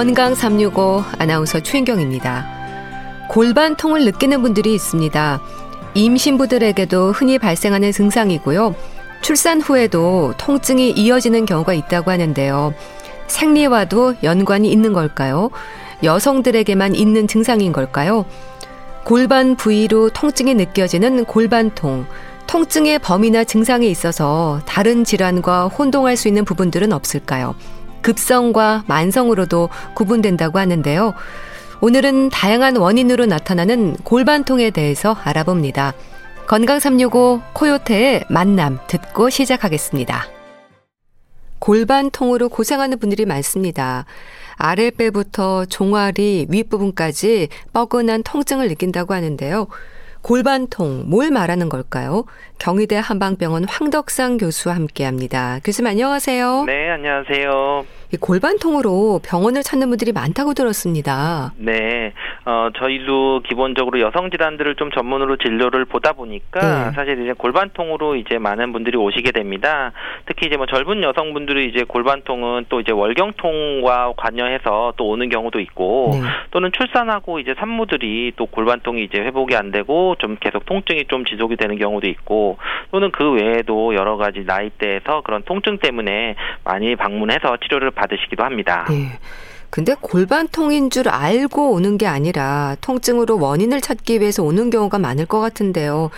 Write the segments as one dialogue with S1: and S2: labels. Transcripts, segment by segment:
S1: 건강 365 아나운서 최인경입니다. 골반통을 느끼는 분들이 있습니다. 임신부들에게도 흔히 발생하는 증상이고요. 출산 후에도 통증이 이어지는 경우가 있다고 하는데요. 생리와도 연관이 있는 걸까요? 여성들에게만 있는 증상인 걸까요? 골반 부위로 통증이 느껴지는 골반통. 통증의 범위나 증상에 있어서 다른 질환과 혼동할 수 있는 부분들은 없을까요? 급성과 만성으로도 구분된다고 하는데요. 오늘은 다양한 원인으로 나타나는 골반통에 대해서 알아봅니다. 건강 365 코요태의 만남 듣고 시작하겠습니다. 골반통으로 고생하는 분들이 많습니다. 아랫배부터 종아리 윗부분까지 뻐근한 통증을 느낀다고 하는데요. 골반통, 뭘 말하는 걸까요? 경희대 한방병원 황덕상 교수와 함께 합니다. 교수님 안녕하세요.
S2: 네, 안녕하세요.
S1: 이 골반통으로 병원을 찾는 분들이 많다고 들었습니다.
S2: 네, 어, 저희도 기본적으로 여성 질환들을 좀 전문으로 진료를 보다 보니까 네. 사실 이제 골반통으로 이제 많은 분들이 오시게 됩니다. 특히 이제 뭐 젊은 여성분들이 이제 골반통은 또 이제 월경통과 관여해서 또 오는 경우도 있고 네. 또는 출산하고 이제 산모들이 또 골반통이 이제 회복이 안 되고 좀 계속 통증이 좀 지속이 되는 경우도 있고 또는 그 외에도 여러 가지 나이대에서 그런 통증 때문에 많이 방문해서 치료를 받으시기도 합니다.
S1: 네. 근데 골반통인 줄 알고 오는 게 아니라 통증으로 원인을 찾기 위해서 오는 경우가 많을 것 같은데요.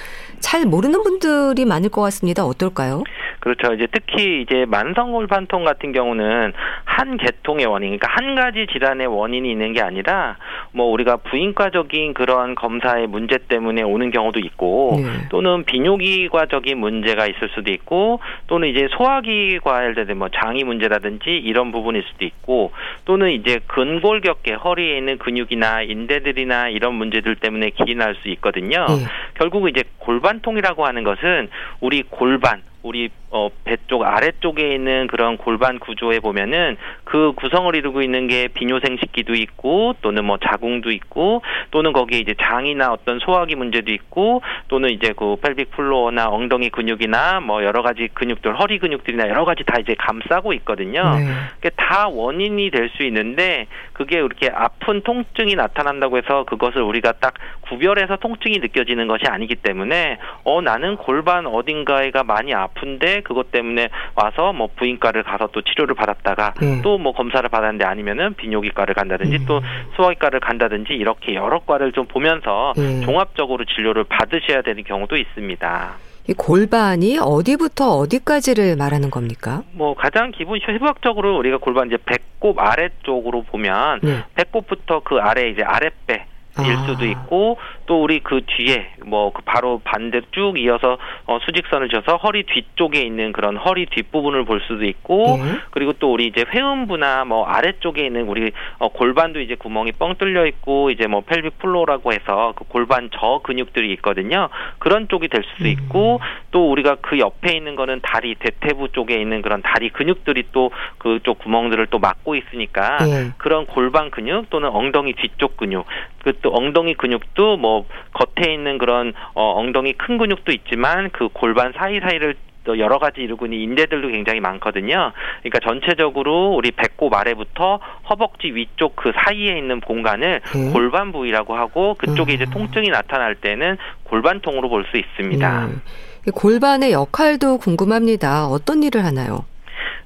S1: 잘 모르는 분들이 많을 것 같습니다. 어떨까요?
S2: 그렇죠. 이제 특히 이제 만성 골반통 같은 경우는 한 계통의 원인, 그러니까 한 가지 질환의 원인이 있는 게 아니라 뭐 우리가 부인과적인 그러한 검사의 문제 때문에 오는 경우도 있고 네. 또는 비뇨기과적인 문제가 있을 수도 있고 또는 이제 소화기과 예를 들뭐 장이 문제라든지 이런 부분일 수도 있고 또는 이제 근골격계 허리에 있는 근육이나 인대들이나 이런 문제들 때문에 기인할 수 있거든요. 네. 결국 이제 골반 통이라고 하는 것은 우리 골반 우리 어, 배 쪽 아래쪽에 있는 그런 골반 구조에 보면은 그 구성을 이루고 있는 게 비뇨생식기도 있고 또는 뭐 자궁도 있고 또는 거기에 이제 장이나 어떤 소화기 문제도 있고 또는 이제 그 펠빅 플로어나 엉덩이 근육이나 뭐 여러 가지 근육들 허리 근육들이나 여러 가지 다 이제 감싸고 있거든요. 네. 그게 다 원인이 될 수 있는데 그게 이렇게 아픈 통증이 나타난다고 해서 그것을 우리가 딱 구별해서 통증이 느껴지는 것이 아니기 때문에 어 나는 골반 어딘가에가 많이 아 픈데 그것 때문에 와서 뭐 부인과를 가서 또 치료를 받았다가 네. 또뭐 검사를 받았는데 아니면은 비뇨기과를 간다든지 음. 또 소화기과를 간다든지 이렇게 여러 과를 좀 보면서 네. 종합적으로 진료를 받으셔야 되는 경우도 있습니다.
S1: 이 골반이 어디부터 어디까지를 말하는 겁니까?
S2: 뭐 가장 기본 해부학적으로 우리가 골반 이제 배꼽 아래쪽으로 보면 네. 배꼽부터 그 아래 이제 아랫배 일 아. 수도 있고 또 우리 그 뒤에 뭐 그 바로 반대 쭉 이어서 어 수직선을 져서 허리 뒤쪽에 있는 그런 허리 뒷부분을 볼 수도 있고 네. 그리고 또 우리 이제 회음부나 뭐 아래쪽에 있는 우리 어 골반도 이제 구멍이 뻥 뚫려 있고 이제 뭐 펠빅 플로라고 해서 그 골반 저 근육들이 있거든요. 그런 쪽이 될 수도 음. 있고 음. 또 우리가 그 옆에 있는 거는 다리 대퇴부 쪽에 있는 그런 다리 근육들이 또 그쪽 구멍들을 또 막고 있으니까 네. 그런 골반 근육 또는 엉덩이 뒤쪽 근육 그또 엉덩이 근육도 뭐 겉에 있는 그런 어, 엉덩이 큰 근육도 있지만 그 골반 사이사이를 또 여러 가지 이루고 있는 인대들도 굉장히 많거든요. 그러니까 전체적으로 우리 배꼽 아래부터 허벅지 위쪽 그 사이에 있는 공간을 음. 골반 부위라고 하고 그쪽에 음. 이제 통증이 나타날 때는 골반통으로 볼 수 있습니다. 음.
S1: 골반의 역할도 궁금합니다. 어떤 일을 하나요?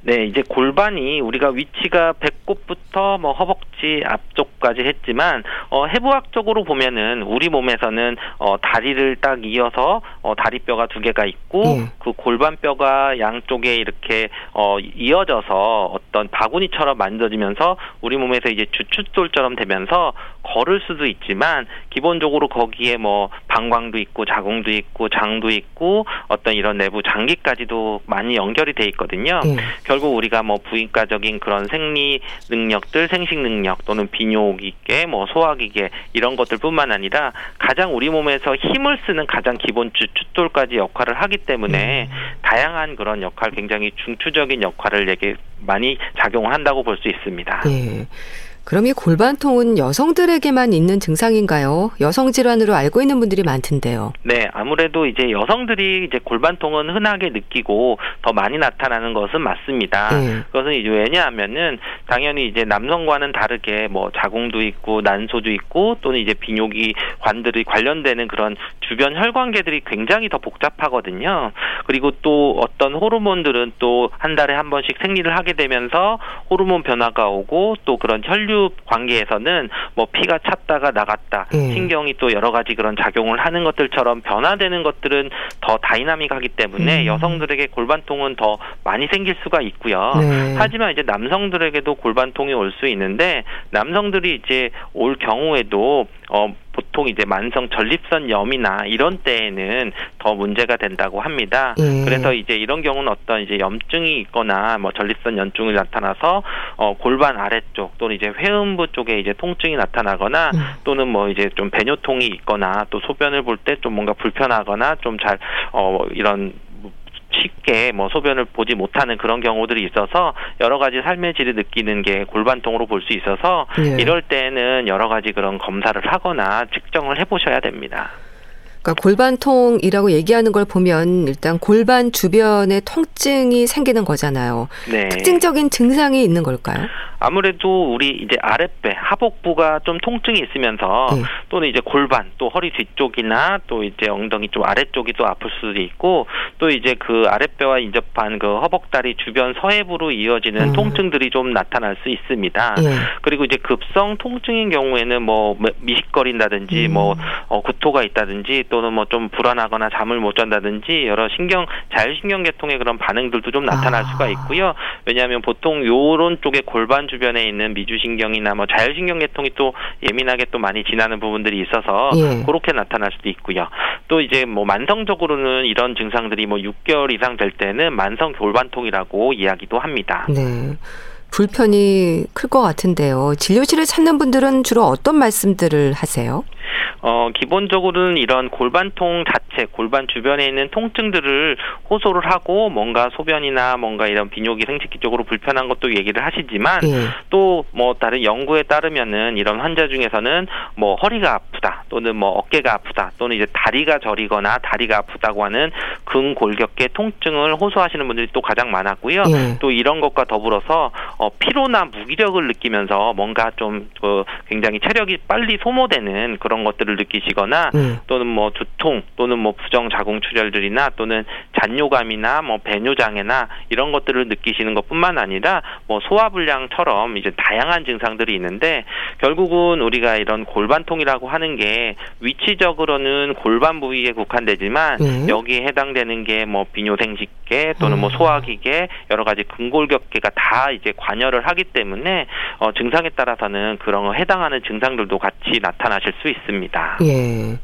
S2: 네, 이제 골반이 우리가 위치가 배꼽부터 뭐 허벅지 앞쪽까지 했지만 어 해부학적으로 보면은 우리 몸에서는 어 다리를 딱 이어서 어 다리뼈가 두 개가 있고 음. 그 골반뼈가 양쪽에 이렇게 어 이어져서 어떤 바구니처럼 만져지면서 우리 몸에서 이제 주춧돌처럼 되면서 걸을 수도 있지만 기본적으로 거기에 뭐 방광도 있고 자궁도 있고 장도 있고 어떤 이런 내부 장기까지도 많이 연결이 돼 있거든요. 음. 결국 우리가 뭐 부인과적인 그런 생리 능력들, 생식 능력 또는 비뇨기계, 뭐 소화기계 이런 것들뿐만 아니라 가장 우리 몸에서 힘을 쓰는 가장 기본 주춧돌까지 역할을 하기 때문에 음. 다양한 그런 역할, 굉장히 중추적인 역할을 되게 많이 작용을 한다고 볼 수 있습니다. 네.
S1: 그럼 이 골반통은 여성들에게만 있는 증상인가요? 여성 질환으로 알고 있는 분들이 많던데요.
S2: 네, 아무래도 이제 여성들이 이제 골반통은 흔하게 느끼고 더 많이 나타나는 것은 맞습니다. 네. 그것은 이제 왜냐하면은 당연히 이제 남성과는 다르게 뭐 자궁도 있고 난소도 있고 또는 이제 비뇨기 관들이 관련되는 그런 주변 혈관계들이 굉장히 더 복잡하거든요. 그리고 또 어떤 호르몬들은 또 한 달에 한 번씩 생리를 하게 되면서 호르몬 변화가 오고 또 그런 혈류 관계에서는 뭐 피가 찼다가 나갔다 음. 신경이 또 여러 가지 그런 작용을 하는 것들처럼 변화되는 것들은 더 다이나믹하기 때문에 음. 여성들에게 골반통은 더 많이 생길 수가 있고요. 네. 하지만 이제 남성들에게도 골반통이 올 수 있는데 남성들이 이제 올 경우에도 어 보통 이제 만성 전립선 염이나 이런 때에는 더 문제가 된다고 합니다. 예. 그래서 이제 이런 경우는 어떤 이제 염증이 있거나 뭐 전립선 염증이 나타나서 어 골반 아래쪽 또는 이제 회음부 쪽에 이제 통증이 나타나거나 음. 또는 뭐 이제 좀 배뇨통이 있거나 또 소변을 볼 때 좀 뭔가 불편하거나 좀 잘 어 이런 쉽게 뭐 소변을 보지 못하는 그런 경우들이 있어서 여러 가지 삶의 질을 느끼는 게 골반통으로 볼 수 있어서 네. 이럴 때는 여러 가지 그런 검사를 하거나 측정을 해보셔야 됩니다.
S1: 그러니까 골반통이라고 얘기하는 걸 보면 일단 골반 주변에 통증이 생기는 거잖아요. 네. 특징적인 증상이 있는 걸까요?
S2: 아무래도 우리 이제 아랫배 하복부가 좀 통증이 있으면서 네. 또는 이제 골반 또 허리 뒤쪽이나 또 이제 엉덩이 좀 아래쪽이 또 아플 수도 있고 또 이제 그 아랫배와 인접한 그 허벅다리 주변 서해부로 이어지는 음. 통증들이 좀 나타날 수 있습니다. 네. 그리고 이제 급성 통증인 경우에는 뭐 미식거린다든지 음. 뭐 어, 구토가 있다든지 또는 뭐 좀 불안하거나 잠을 못 잔다든지 여러 신경 자율신경계통의 그런 반응들도 좀 나타날 아. 수가 있고요. 왜냐하면 보통 요런 쪽에 골반 주변에 있는 미주신경이나 뭐 자율신경 계통이 또 예민하게 또 많이 지나는 부분들이 있어서 예. 그렇게 나타날 수도 있고요. 또 이제 뭐 만성적으로는 이런 증상들이 뭐 6개월 이상 될 때는 만성 골반통이라고 이야기도 합니다.
S1: 네. 불편이 클 것 같은데요. 진료실을 찾는 분들은 주로 어떤 말씀들을 하세요?
S2: 어, 기본적으로는 이런 골반통 자체, 골반 주변에 있는 통증들을 호소를 하고 뭔가 소변이나 뭔가 이런 비뇨기 생식기 쪽으로 불편한 것도 얘기를 하시지만 예. 또뭐 다른 연구에 따르면은 이런 환자 중에서는 뭐 허리가 아프다 또는 뭐 어깨가 아프다 또는 이제 다리가 저리거나 다리가 아프다고 하는 근골격계 통증을 호소하시는 분들이 또 가장 많았고요. 예. 또 이런 것과 더불어서 어, 피로나 무기력을 느끼면서 뭔가 좀그 굉장히 체력이 빨리 소모되는 그런 것들을 느끼시거나 음. 또는 뭐 두통 또는 뭐 부정 자궁 출혈들이나 또는 잔뇨감이나 뭐 배뇨 장애나 이런 것들을 느끼시는 것뿐만 아니라 뭐 소화 불량처럼 이제 다양한 증상들이 있는데 결국은 우리가 이런 골반통이라고 하는 게 위치적으로는 골반 부위에 국한되지만 음. 여기에 해당되는 게 뭐 비뇨생식계 또는 뭐 음. 소화기계 여러 가지 근골격계가 다 이제 관여를 하기 때문에 어 증상에 따라서는 그런 해당하는 증상들도 같이 나타나실 수 있습니다.
S1: 예.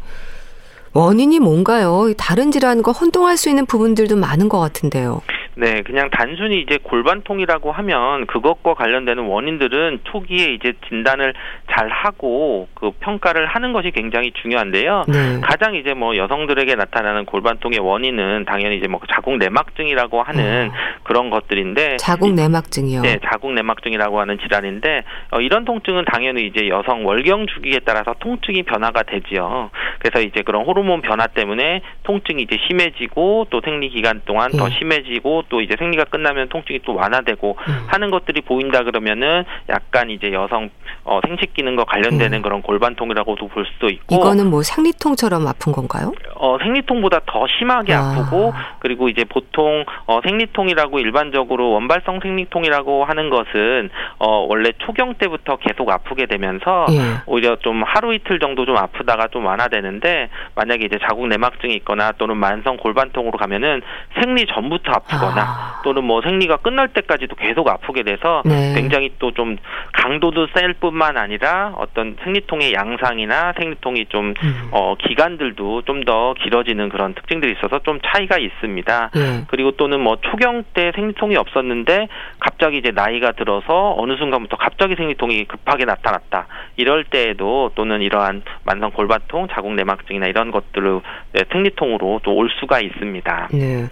S1: 원인이 뭔가요? 다른 질환과 혼동할 수 있는 부분들도 많은 것 같은데요.
S2: 네, 그냥 단순히 이제 골반통이라고 하면 그것과 관련되는 원인들은 초기에 이제 진단을 잘 하고 그 평가를 하는 것이 굉장히 중요한데요. 네. 가장 이제 뭐 여성들에게 나타나는 골반통의 원인은 당연히 이제 뭐 자궁 내막증이라고 하는 어. 그런 것들인데
S1: 자궁 내막증이요.
S2: 네, 자궁 내막증이라고 하는 질환인데 어, 이런 통증은 당연히 이제 여성 월경 주기에 따라서 통증이 변화가 되지요. 그래서 이제 그런 호르몬 변화 때문에 통증이 이제 심해지고 또 생리 기간 동안 네. 더 심해지고 또 이제 생리가 끝나면 통증이 또 완화되고 음. 하는 것들이 보인다 그러면은 약간 이제 여성 어, 생식 기능과 관련되는 음. 그런 골반통이라고도 볼 수도 있고
S1: 이거는 뭐 생리통처럼 아픈 건가요?
S2: 어, 생리통보다 더 심하게 아. 프고 그리고 이제 보통 어, 생리통이라고 일반적으로 원발성 생리통이라고 하는 것은 어, 원래 초경 때부터 계속 아프게 되면서 예. 오히려 좀 하루 이틀 정도 좀 아프다가 좀 완화되는데 만약에 이제 자궁 내막증이 있거나 또는 만성 골반통으로 가면은 생리 전부터 아프거나 되거나 아. 또는 뭐 생리가 끝날 때까지도 계속 아프게 돼서 네. 굉장히 또 좀 강도도 셀 뿐만 아니라 어떤 생리통의 양상이나 생리통이 좀 음. 어, 기간들도 좀 더 길어지는 그런 특징들이 있어서 좀 차이가 있습니다. 네. 그리고 또는 뭐 초경 때 생리통이 없었는데 갑자기 이제 나이가 들어서 어느 순간부터 갑자기 생리통이 급하게 나타났다. 이럴 때에도 또는 이러한 만성 골반통, 자궁 내막증이나 이런 것들을 네, 생리통으로 또 올 수가 있습니다. 네.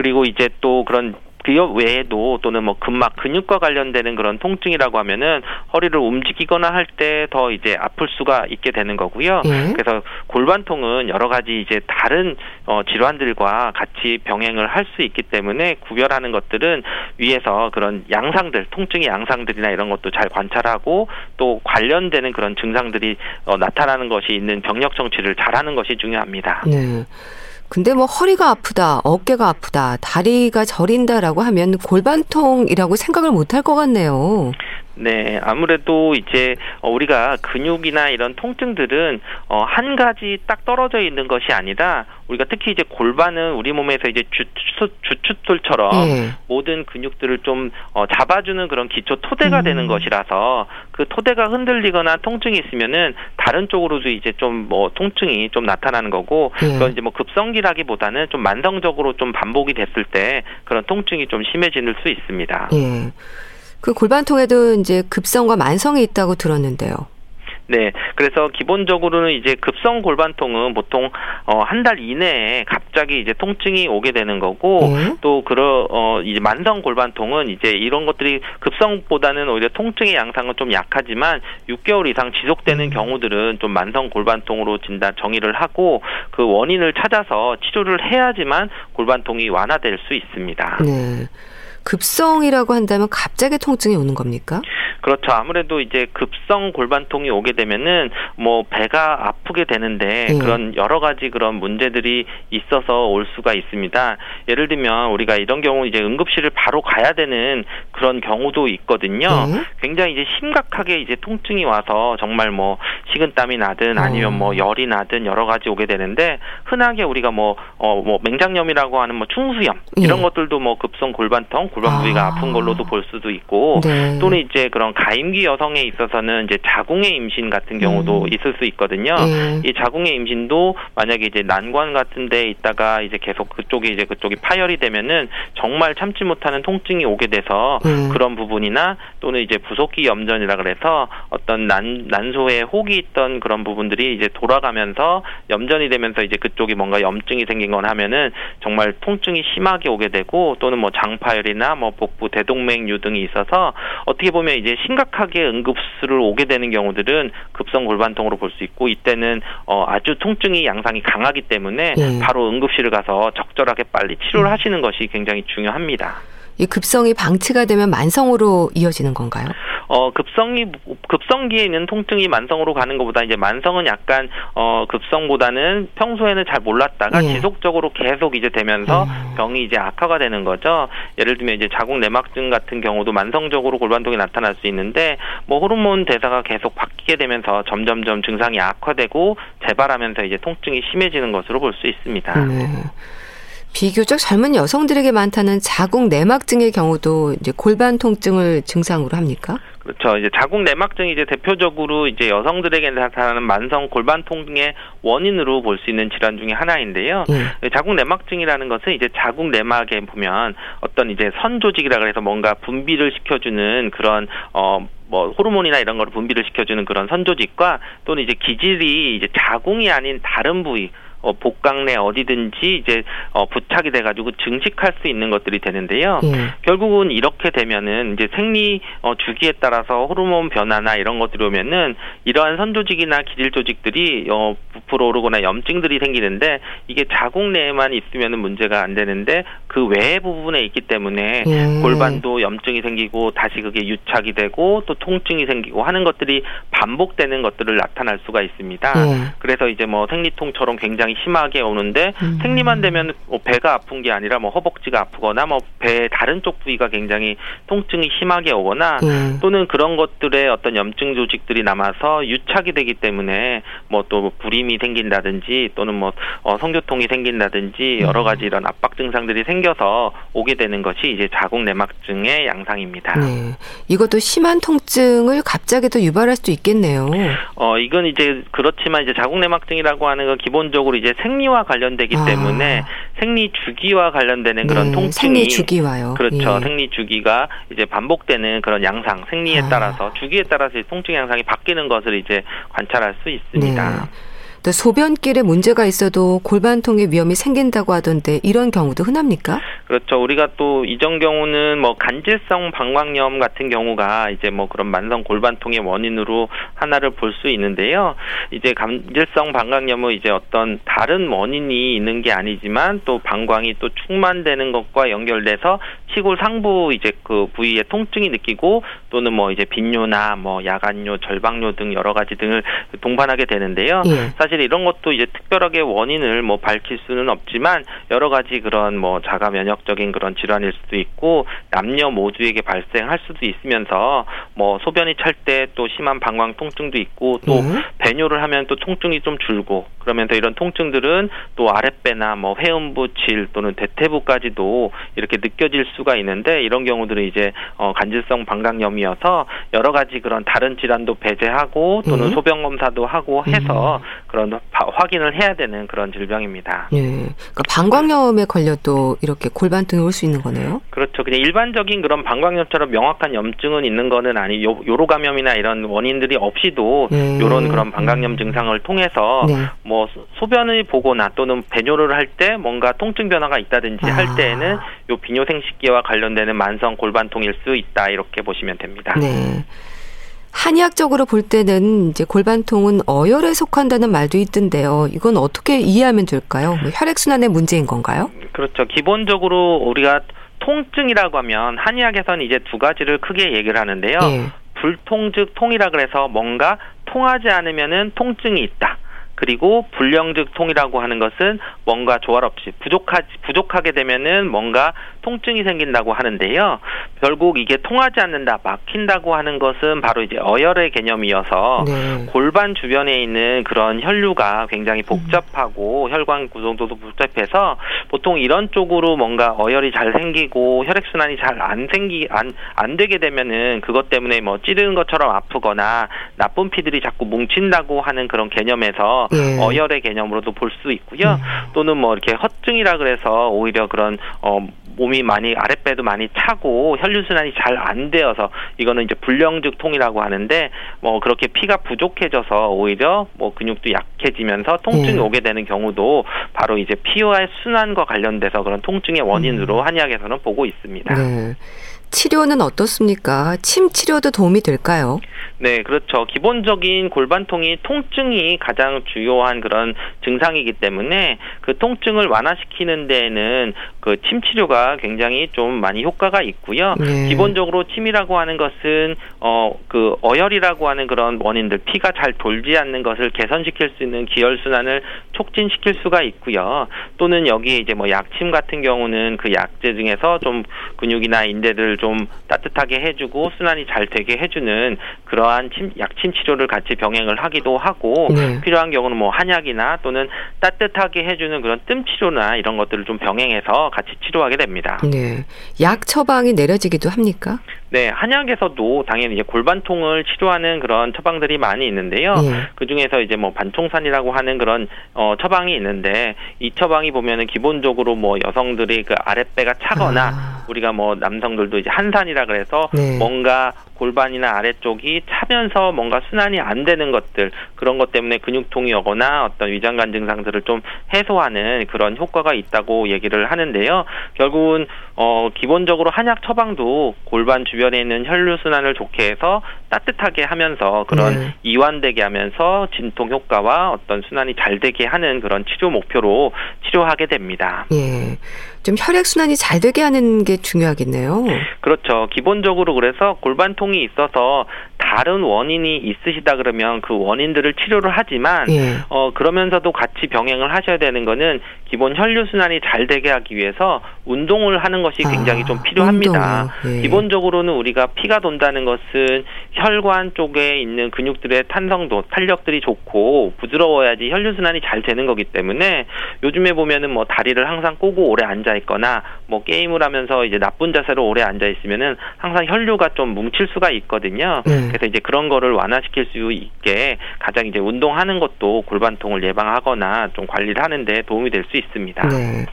S2: 그리고 이제 또 그런 그 외에도 또는 뭐 근막 근육과 관련되는 그런 통증이라고 하면은 허리를 움직이거나 할 때 더 이제 아플 수가 있게 되는 거고요. 예. 그래서 골반통은 여러 가지 이제 다른 어 질환들과 같이 병행을 할 수 있기 때문에 구별하는 것들은 위에서 그런 양상들, 통증의 양상들이나 이런 것도 잘 관찰하고 또 관련되는 그런 증상들이 어 나타나는 것이 있는 병력 정치를 잘하는 것이 중요합니다. 네.
S1: 근데 뭐 허리가 아프다, 어깨가 아프다, 다리가 저린다라고 하면 골반통이라고 생각을 못 할 것 같네요.
S2: 네, 아무래도 이제 어, 우리가 근육이나 이런 통증들은 어, 한 가지 딱 떨어져 있는 것이 아니라 우리가 특히 이제 골반은 우리 몸에서 이제 주춧돌처럼 네. 모든 근육들을 좀 어, 잡아주는 그런 기초 토대가 음. 되는 것이라서 그 토대가 흔들리거나 통증이 있으면은 다른 쪽으로도 이제 좀 뭐 통증이 좀 나타나는 거고 네. 그건 이제 뭐 급성기라기보다는 좀 만성적으로 좀 반복이 됐을 때 그런 통증이 좀 심해질 수 있습니다. 네.
S1: 그 골반통에도 이제 급성과 만성이 있다고 들었는데요.
S2: 네. 그래서 기본적으로는 이제 급성 골반통은 보통 어, 한 달 이내에 갑자기 이제 통증이 오게 되는 거고 네. 또 그러 어 이제 만성 골반통은 이제 이런 것들이 급성보다는 오히려 통증의 양상은 좀 약하지만 6개월 이상 지속되는 음. 경우들은 좀 만성 골반통으로 진단 정의를 하고 그 원인을 찾아서 치료를 해야지만 골반통이 완화될 수 있습니다. 네.
S1: 급성이라고 한다면 갑자기 통증이 오는 겁니까?
S2: 그렇죠. 아무래도 이제 급성 골반통이 오게 되면은 뭐 배가 아프게 되는데 네. 그런 여러 가지 그런 문제들이 있어서 올 수가 있습니다. 예를 들면 우리가 이런 경우 이제 응급실을 바로 가야 되는 그런 경우도 있거든요. 네. 굉장히 이제 심각하게 이제 통증이 와서 정말 뭐 식은땀이 나든 아니면 뭐 어. 열이 나든 여러 가지 오게 되는데 흔하게 우리가 뭐 어뭐 맹장염이라고 하는 뭐 충수염 이런 네. 것들도 뭐 급성 골반통 골반 부위가 아. 픈 걸로도 볼 수도 있고 네. 또는 이제 그런 가임기 여성에 있어서는 이제 자궁의 임신 같은 경우도 음. 있을 수 있거든요. 네. 이 자궁의 임신도 만약에 이제 난관 같은 데 있다가 이제 계속 그쪽이 이제 그쪽이 파열이 되면은 정말 참지 못하는 통증이 오게 돼서 음. 그런 부분이나 또는 이제 부속기 염전이라 그래서 어떤 난 난소에 혹이 있던 그런 부분들이 이제 돌아가면서 염전이 되면서 이제 그쪽이 뭔가 염증이 생긴 건 하면은 정말 통증이 심하게 오게 되고 또는 뭐 장파열이나 뭐 복부 대동맥류 등이 있어서 어떻게 보면 이제 심각하게 응급수를 오게 되는 경우들은 급성 골반통으로 볼 수 있고 이때는 어 아주 통증이 양상이 강하기 때문에 네. 바로 응급실을 가서 적절하게 빨리 치료를 음. 하시는 것이 굉장히 중요합니다.
S1: 이 급성이 방치가 되면 만성으로 이어지는 건가요?
S2: 어 급성이 급성기에 있는 통증이 만성으로 가는 것보다 이제 만성은 약간 어 급성보다는 평소에는 잘 몰랐다가 예. 지속적으로 계속 이제 되면서 음. 병이 이제 악화가 되는 거죠. 예를 들면 이제 자궁 내막증 같은 경우도 만성적으로 골반통이 나타날 수 있는데 뭐 호르몬 대사가 계속 바뀌게 되면서 점점점 증상이 악화되고 재발하면서 이제 통증이 심해지는 것으로 볼 수 있습니다. 네.
S1: 비교적 젊은 여성들에게 많다는 자궁 내막증의 경우도 이제 골반 통증을 증상으로 합니까?
S2: 그렇죠. 이제 자궁 내막증이 이제 대표적으로 이제 여성들에게 나타나는 만성 골반통의 원인으로 볼 수 있는 질환 중에 하나인데요. 예. 자궁 내막증이라는 것은 이제 자궁 내막에 보면 어떤 이제 선 조직이라 그래서 뭔가 분비를 시켜주는 그런 어. 뭐 호르몬이나 이런 거를 분비를 시켜주는 그런 선조직과 또는 이제 기질이 이제 자궁이 아닌 다른 부위 어, 복강 내 어디든지 이제 어, 부착이 돼가지고 증식할 수 있는 것들이 되는데요. 예. 결국은 이렇게 되면은 이제 생리 어, 주기에 따라서 호르몬 변화나 이런 것들이 오면은 이러한 선조직이나 기질 조직들이 어, 부풀어 오르거나 염증들이 생기는데 이게 자궁 내에만 있으면은 문제가 안 되는데 그 외의 부분에 있기 때문에 예. 골반도 염증이 생기고 다시 그게 유착이 되고 또 통증이 생기고 하는 것들이 반복되는 것들을 나타날 수가 있습니다. 예. 그래서 이제 뭐 생리통처럼 굉장히 증상이 심하게 오는데 음. 생리만 되면 뭐 배가 아픈 게 아니라 뭐 허벅지가 아프거나 뭐 배 다른 쪽 부위가 굉장히 통증이 심하게 오거나 음. 또는 그런 것들의 어떤 염증 조직들이 남아서 유착이 되기 때문에 뭐 또 불임이 생긴다든지 또는 뭐 어, 성교통이 생긴다든지 여러 가지 이런 압박 증상들이 생겨서 오게 되는 것이 이제 자궁 내막증의 양상입니다. 네.
S1: 이것도 심한 통증을 갑자기 또 유발할 수도 있겠네요.
S2: 어 이건 이제 그렇지만 이제 자궁 내막증이라고 하는 건 기본적으로 이제 생리와 관련되기 아. 때문에 생리 주기와 관련되는 그런 네, 통증이
S1: 생리 주기와요.
S2: 그렇죠. 예. 생리 주기가 이제 반복되는 그런 양상, 생리에 아. 따라서 주기에 따라서 통증 양상이 바뀌는 것을 이제 관찰할 수 있습니다. 네.
S1: 또 소변길에 문제가 있어도 골반통의 위험이 생긴다고 하던데 이런 경우도 흔합니까?
S2: 그렇죠. 우리가 또 이전 경우는 뭐 간질성 방광염 같은 경우가 이제 뭐 그런 만성 골반통의 원인으로 하나를 볼 수 있는데요. 이제 간질성 방광염은 이제 어떤 다른 원인이 있는 게 아니지만 또 방광이 또 충만되는 것과 연결돼서 시골 상부 이제 그 부위에 통증이 느끼고 또는 뭐 이제 빈뇨나 뭐 야간뇨, 절박뇨 등 여러 가지 등을 동반하게 되는데요. 예. 사실 이런 것도 이제 특별하게 원인을 뭐 밝힐 수는 없지만 여러 가지 그런 뭐 자가 면역적인 그런 질환일 수도 있고 남녀 모두에게 발생할 수도 있으면서 뭐 소변이 찰 때 또 심한 방광 통증도 있고 또 예. 배뇨를 하면 또 통증이 좀 줄고 그러면서 이런 통증들은 또 아랫배나 뭐 회음부 질 또는 대퇴부까지도 이렇게 느껴질 수가 있는데 이런 경우들은 이제 어 간질성 방광염이어서 여러 가지 그런 다른 질환도 배제하고 또는 예. 소변 검사도 하고 해서 음. 그런 확인을 해야 되는 그런 질병입니다.
S1: 예. 그러니까 방광염에 걸려도 이렇게 골반통이 올 수 있는 거네요.
S2: 그렇죠. 그냥 일반적인 그런 방광염처럼 명확한 염증은 있는 거는 아니 요 요로 감염이나 이런 원인들이 없이도 예. 요런 그런 방광염 음. 증상을 통해서 네. 뭐 소변을 보거나 또는 배뇨를 할 때 뭔가 통증 변화가 있다든지 아. 할 때에는 요 비뇨생식기와 관련되는 만성 골반통일 수 있다 이렇게 보시면 됩니다.
S1: 네. 한의학적으로 볼 때는 이제 골반통은 어혈에 속한다는 말도 있던데요. 이건 어떻게 이해하면 될까요? 뭐 혈액순환의 문제인 건가요?
S2: 그렇죠. 기본적으로 우리가 통증이라고 하면 한의학에서는 이제 두 가지를 크게 얘기를 하는데요. 예. 불통 즉 통이라 그래서 뭔가 통하지 않으면은 통증이 있다. 그리고 불량즉 통이라고 하는 것은 뭔가 조화롭지 부족하 부족하게 되면은 뭔가 통증이 생긴다고 하는데요. 결국 이게 통하지 않는다, 막힌다고 하는 것은 바로 이제 어혈의 개념이어서 네. 골반 주변에 있는 그런 혈류가 굉장히 복잡하고 음. 혈관 구성도 복잡해서 보통 이런 쪽으로 뭔가 어혈이 잘 생기고 혈액 순환이 잘 안 생기 안 안 되게 되면은 그것 때문에 뭐 찌르는 것처럼 아프거나 나쁜 피들이 자꾸 뭉친다고 하는 그런 개념에서 예. 어혈의 개념으로도 볼 수 있고요. 음. 또는 뭐 이렇게 허증이라 그래서 오히려 그런 어 몸이 많이 아랫배도 많이 차고 혈류 순환이 잘 안 되어서 이거는 이제 불량즉 통이라고 하는데 뭐 그렇게 피가 부족해져서 오히려 뭐 근육도 약해지면서 통증이 네. 오게 되는 경우도 바로 이제 피와 순환과 관련돼서 그런 통증의 원인으로 음. 한의학에서는 보고 있습니다. 네.
S1: 치료는 어떻습니까? 침 치료도 도움이 될까요?
S2: 네, 그렇죠. 기본적인 골반통이 통증이 가장 주요한 그런 증상이기 때문에 그 통증을 완화시키는 데에는 그 침 치료가 굉장히 좀 많이 효과가 있고요. 네. 기본적으로 침이라고 하는 것은 어 그 어혈이라고 하는 그런 원인들 피가 잘 돌지 않는 것을 개선시킬 수 있는 기혈 순환을 촉진시킬 수가 있고요. 또는 여기에 이제 뭐 약침 같은 경우는 그 약제 중에서 좀 근육이나 인대를 좀 따뜻하게 해주고 순환이 잘 되게 해주는 그러한 침, 약침 치료를 같이 병행을 하기도 하고 네. 필요한 경우는 뭐 한약이나 또는 따뜻하게 해주는 그런 뜸 치료나 이런 것들을 좀 병행해서 같이 치료하게 됩니다.
S1: 네. 약 처방이 내려지기도 합니까?
S2: 네, 한약에서도 당연히 이제 골반통을 치료하는 그런 처방들이 많이 있는데요. 예. 그 중에서 이제 뭐 반총산이라고 하는 그런 어 처방이 있는데 이 처방이 보면은 기본적으로 뭐 여성들이 그 아랫배가 차거나 아. 우리가 뭐 남성들도 이제 한산이라 그래서 네. 뭔가 골반이나 아래쪽이 차면서 뭔가 순환이 안 되는 것들 그런 것 때문에 근육통이 오거나 어떤 위장관 증상들을 좀 해소하는 그런 효과가 있다고 얘기를 하는데요. 결국은 어 기본적으로 한약 처방도 골반 주변에 있는 혈류 순환을 좋게 해서 따뜻하게 하면서 그런 네. 이완되게 하면서 진통 효과와 어떤 순환이 잘 되게 하는 그런 치료 목표로 치료하게 됩니다.
S1: 예. 좀 혈액 순환이 잘 되게 하는 게 중요하겠네요.
S2: 그렇죠. 기본적으로 그래서 골반통 이 있어서 다른 원인이 있으시다 그러면 그 원인들을 치료를 하지만 예. 어 그러면서도 같이 병행을 하셔야 되는 거는 기본 혈류 순환이 잘 되게 하기 위해서 운동을 하는 것이 굉장히 아, 좀 필요합니다. 예. 기본적으로는 우리가 피가 돈다는 것은 혈관 쪽에 있는 근육들의 탄성도 탄력들이 좋고 부드러워야지 혈류 순환이 잘 되는 거기 때문에 요즘에 보면은 뭐 다리를 항상 꼬고 오래 앉아 있거나 뭐 게임을 하면서 이제 나쁜 자세로 오래 앉아 있으면은 항상 혈류가 좀 뭉칠 수가 있거든요. 네. 그래서 이제 그런 거를 완화시킬 수 있게 가장 이제 운동하는 것도 골반통을 예방하거나 좀 관리를 하는데 도움이 될 수 있습니다. 네.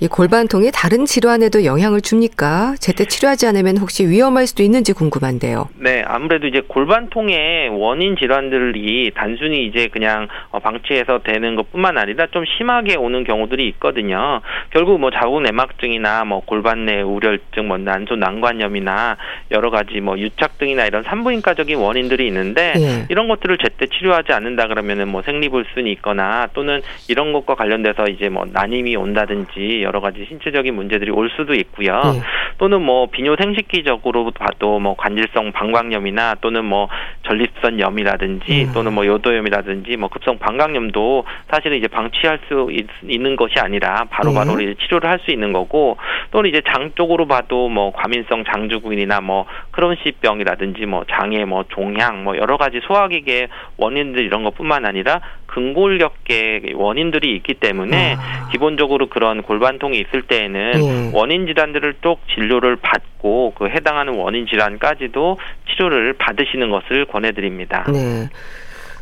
S1: 이 골반통이 다른 질환에도 영향을 줍니까? 제때 치료하지 않으면 혹시 위험할 수도 있는지 궁금한데요.
S2: 네, 아무래도 이제 골반통의 원인 질환들이 단순히 이제 그냥 어, 방치해서 되는 것뿐만 아니라 좀 심하게 오는 경우들이 있거든요. 결국 뭐 자궁 내막증이나 뭐 골반 내 우렬증, 뭐 난소 난관염이나 여러 가지 뭐 유착 등이나 이런 산부인과적인 원인들이 있는데 예. 이런 것들을 제때 치료하지 않는다 그러면은 뭐 생리불순이 있거나 또는 이런 것과 관련돼서 이제 뭐 난임이 온다든지 여러 가지 신체적인 문제들이 올 수도 있고요. 네. 또는 뭐 비뇨 생식기적으로 봐도 뭐 관질성 방광염이나 또는 뭐 전립선염이라든지 음. 또는 뭐 요도염이라든지 뭐 급성 방광염도 사실은 이제 방치할 수 있, 는 것이 아니라 바로바로 바로 네. 치료를 할 수 있는 거고 또는 이제 장 쪽으로 봐도 뭐 과민성 장주근이나 뭐 크론시병이라든지 뭐 장애 뭐 종양 뭐 여러 가지 소화기계 원인들 이런 것뿐만 아니라 근골격계 원인들이 있기 때문에 아. 기본적으로 그런 골반통이 있을 때에는 예. 원인 질환들을 또 진료를 받고 그 해당하는 원인 질환까지도 치료를 받으시는 것을 권해드립니다. 네.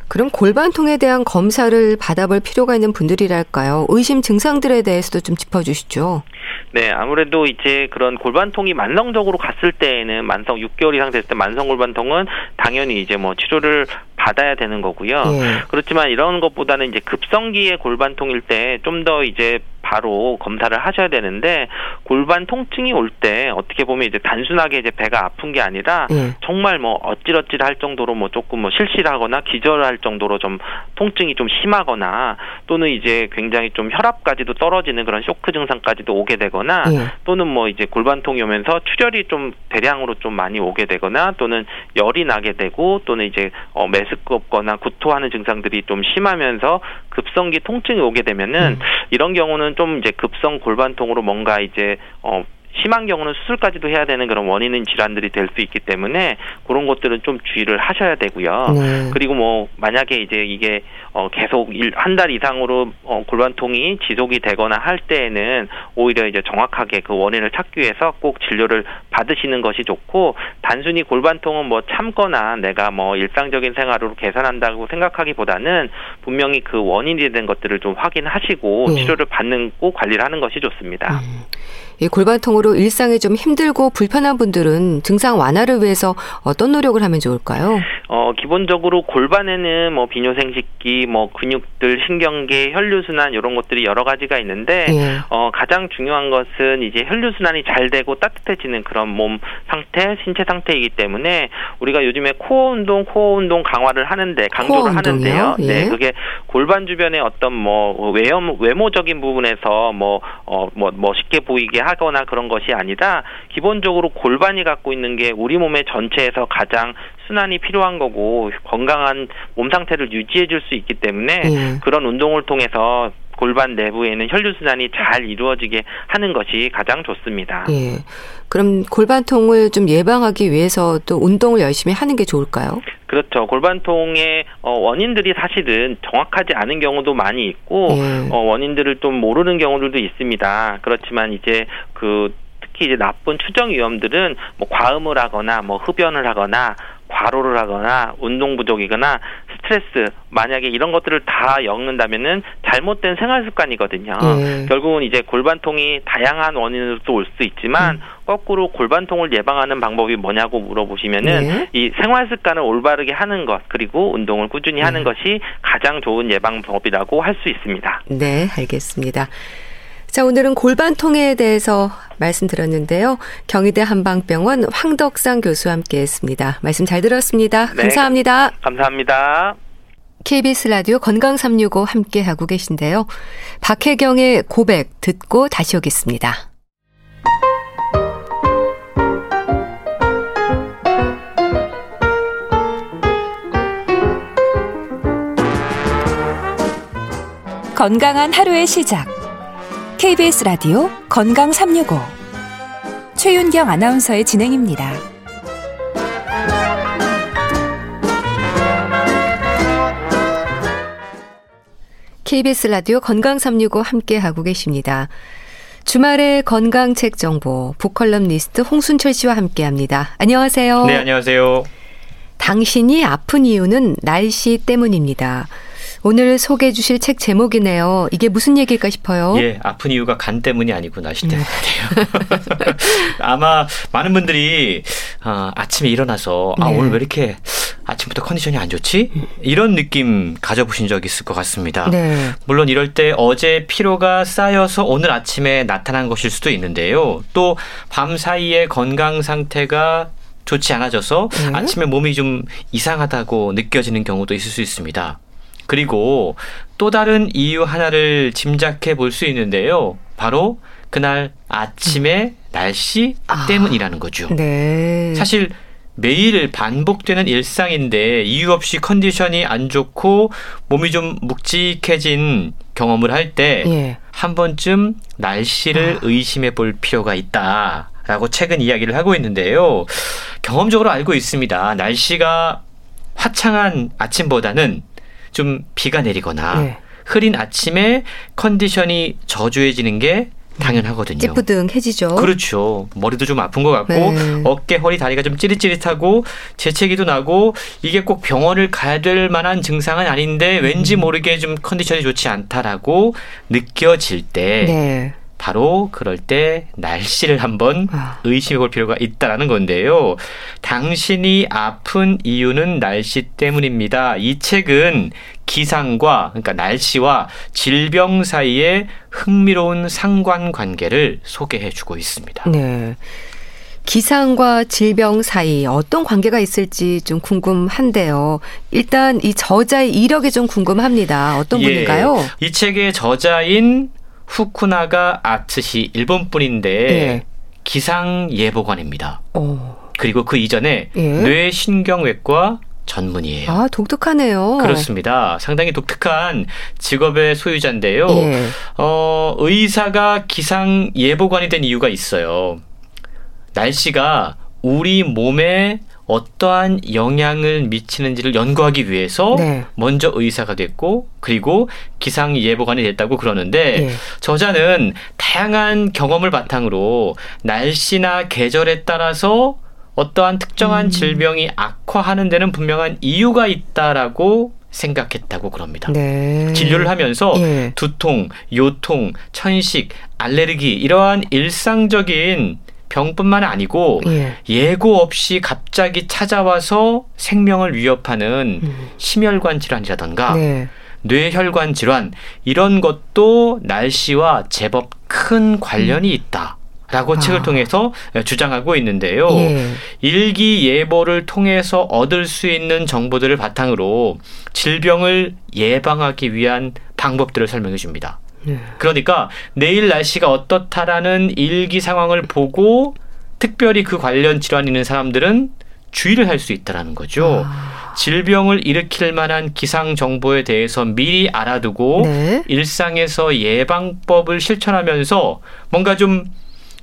S1: 그럼 골반통에 대한 검사를 받아볼 필요가 있는 분들이랄까요? 의심 증상들에 대해서도 좀 짚어주시죠.
S2: 네, 아무래도 이제 그런 골반통이 만성적으로 갔을 때에는 만성 6개월 이상 됐을 때 만성 골반통은 당연히 이제 뭐 치료를 받아야 되는 거고요. 예. 그렇지만 이런 것보다는 이제 급성기의 골반통일 때 좀 더 이제 바로 검사를 하셔야 되는데 골반 통증이 올 때 어떻게 보면 이제 단순하게 이제 배가 아픈 게 아니라 예. 정말 뭐 어찌러찌할 정도로 뭐 조금 뭐 실실하거나 기절할 정도로 좀 통증이 좀 심하거나 또는 이제 굉장히 좀 혈압까지도 떨어지는 그런 쇼크 증상까지도 오게 되거나 예. 또는 뭐 이제 골반통이 오면서 출혈이 좀 대량으로 좀 많이 오게 되거나 또는 열이 나게 되고 또는 이제 어 메스껍거나 구토하는 증상들이 좀 심하면서 급성기 통증이 오게 되면은 음. 이런 경우는 좀 이제 급성 골반통으로 뭔가 이제 어 심한 경우는 수술까지도 해야 되는 그런 원인은 질환들이 될 수 있기 때문에 그런 것들은 좀 주의를 하셔야 되고요. 네. 그리고 뭐 만약에 이제 이게 어 계속 한 달 이상으로 어 골반통이 지속이 되거나 할 때에는 오히려 이제 정확하게 그 원인을 찾기 위해서 꼭 진료를 받으시는 것이 좋고 단순히 골반통은 뭐 참거나 내가 뭐 일상적인 생활으로 개선한다고 생각하기보다는 분명히 그 원인이 된 것들을 좀 확인하시고 네. 치료를 받는 꼭 관리를 하는 것이 좋습니다. 음.
S1: 이 골반통으로 일상이 좀 힘들고 불편한 분들은 증상 완화를 위해서 어떤 노력을 하면 좋을까요?
S2: 어, 기본적으로 골반에는 뭐 비뇨생식기, 뭐 근육들, 신경계, 혈류순환 이런 것들이 여러 가지가 있는데 예. 어, 가장 중요한 것은 이제 혈류순환이 잘 되고 따뜻해지는 그런 몸 상태, 신체 상태이기 때문에 우리가 요즘에 코어 운동, 코어 운동 강화를 하는데 강조를 하는데요. 예. 네, 그게 골반 주변에 어떤 뭐 외모 외모적인 부분에서 뭐 어, 뭐 멋있게 보이게 하거나 그런 것이 아니라 기본적으로 골반이 갖고 있는 게 우리 몸의 전체에서 가장 순환이 필요한 거고 건강한 몸 상태를 유지해 줄 수 있기 때문에 예. 그런 운동을 통해서 골반 내부에는 혈류순환이 잘 이루어지게 하는 것이 가장 좋습니다. 예.
S1: 그럼 골반통을 좀 예방하기 위해서 또 운동을 열심히 하는 게 좋을까요?
S2: 그렇죠. 골반통의 어, 원인들이 사실은 정확하지 않은 경우도 많이 있고 예. 어, 원인들을 좀 모르는 경우들도 있습니다. 그렇지만 이제 그 특히 이제 나쁜 추정 위험들은 뭐 과음을 하거나 뭐 흡연을 하거나 과로를 하거나 운동 부족이거나 스트레스 만약에 이런 것들을 다 엮는다면은 잘못된 생활 습관이거든요. 예. 결국은 이제 골반통이 다양한 원인으로 또 올 수 있지만 음. 거꾸로 골반통을 예방하는 방법이 뭐냐고 물어보시면은 예. 이 생활 습관을 올바르게 하는 것 그리고 운동을 꾸준히 하는 음. 것이 가장 좋은 예방법이라고 할 수 있습니다.
S1: 네, 알겠습니다. 자, 오늘은 골반통에 대해서 말씀드렸는데요. 경희대 한방병원 황덕상 교수와 함께 했습니다. 말씀 잘 들었습니다. 네, 감사합니다.
S2: 감사합니다.
S1: KBS 라디오 건강 365 함께 하고 계신데요. 박혜경의 고백 듣고 다시 오겠습니다.
S3: 건강한 하루의 시작. KBS 라디오 건강 365 최윤경 아나운서의 진행입니다.
S1: KBS 라디오 건강 365 함께 하고 계십니다. 주말의 건강책 정보 북컬럼리스트 홍순철 씨와 함께 합니다. 안녕하세요.
S4: 네, 안녕하세요.
S1: 당신이 아픈 이유는 날씨 때문입니다. 오늘 소개해 주실 책 제목이네요. 이게 무슨 얘기일까 싶어요.
S4: 예, 아픈 이유가 간 때문이 아니고 날씨 때문인데요. 아마 많은 분들이 어, 아침에 일어나서 아,
S1: 네.
S4: 오늘 왜 이렇게 아침부터 컨디션이 안 좋지? 이런 느낌 가져보신 적 있을 것 같습니다.
S1: 네.
S4: 물론 이럴 때 어제 피로가 쌓여서 오늘 아침에 나타난 것일 수도 있는데요. 또 밤 사이에 건강 상태가 좋지 않아져서
S1: 네.
S4: 아침에 몸이 좀 이상하다고 느껴지는 경우도 있을 수 있습니다. 그리고 또 다른 이유 하나를 짐작해 볼 수 있는데요. 바로 그날 아침에 날씨
S1: 아.
S4: 때문이라는 거죠.
S1: 네.
S4: 사실 매일 반복되는 일상인데 이유 없이 컨디션이 안 좋고 몸이 좀 묵직해진 경험을 할 때한
S1: 예.
S4: 번쯤 날씨를
S1: 아.
S4: 의심해 볼 필요가 있다. 라고 최근 이야기를 하고 있는데요. 경험적으로 알고 있습니다. 날씨가 화창한 아침보다는 좀 비가 내리거나
S1: 예.
S4: 흐린 아침에 컨디션이 저조해지는 게 당연하거든요.
S1: 찌뿌둥해지죠.
S4: 그렇죠. 머리도 좀 아픈 것 같고
S1: 네.
S4: 어깨, 허리, 다리가 좀 찌릿찌릿하고 재채기도 나고 이게 꼭 병원을 가야 될 만한 증상은 아닌데 왠지 모르게 좀 컨디션이 좋지 않다라고 느껴질 때
S1: 네.
S4: 바로 그럴 때 날씨를 한번
S1: 아.
S4: 의심해 볼 필요가 있다라는 건데요. 당신이 아픈 이유는 날씨 때문입니다. 이 책은 기상과 그러니까 날씨와 질병 사이의 흥미로운 상관 관계를 소개해 주고 있습니다.
S1: 네. 기상과 질병 사이 어떤 관계가 있을지 좀 궁금한데요. 일단 이 저자의 이력이 좀 궁금합니다. 어떤
S4: 예,
S1: 분인가요?
S4: 이 책의 저자인 후쿠나가 아츠시 일본 분인데
S1: 예.
S4: 기상 예보관입니다.
S1: 어.
S4: 그리고 그 이전에
S1: 예.
S4: 뇌신경외과 전문이에요.
S1: 아, 독특하네요.
S4: 그렇습니다. 상당히 독특한 직업의 소유자인데요.
S1: 예.
S4: 어, 의사가 기상 예보관이 된 이유가 있어요. 날씨가 우리 몸에 어떠한 영향을 미치는지를 연구하기 위해서
S1: 네.
S4: 먼저 의사가 됐고 그리고 기상 예보관이 됐다고 그러는데
S1: 예.
S4: 저자는 다양한 경험을 바탕으로 날씨나 계절에 따라서 어떠한 특정한
S1: 음.
S4: 질병이 악화하는 데는 분명한 이유가 있다라고 생각했다고 그럽니다.
S1: 네.
S4: 진료를 하면서
S1: 예.
S4: 두통, 요통, 천식, 알레르기 이러한 일상적인 병뿐만 아니고
S1: 예.
S4: 예고 없이 갑자기 찾아와서 생명을 위협하는
S1: 음.
S4: 심혈관 질환이라던가
S1: 네.
S4: 뇌혈관 질환 이런 것도 날씨와 제법 큰 관련이 있다. 라고
S1: 아.
S4: 책을 통해서 주장하고 있는데요.
S1: 예.
S4: 일기 예보를 통해서 얻을 수 있는 정보들을 바탕으로 질병을 예방하기 위한 방법들을 설명해 줍니다.
S1: 네.
S4: 그러니까 내일 날씨가 어떻다라는 일기 상황을 보고 특별히 그 관련 질환이 있는 사람들은 주의를 할 수 있다라는 거죠.
S1: 아.
S4: 질병을 일으킬 만한 기상 정보에 대해서 미리 알아두고
S1: 네.
S4: 일상에서 예방법을 실천하면서 뭔가 좀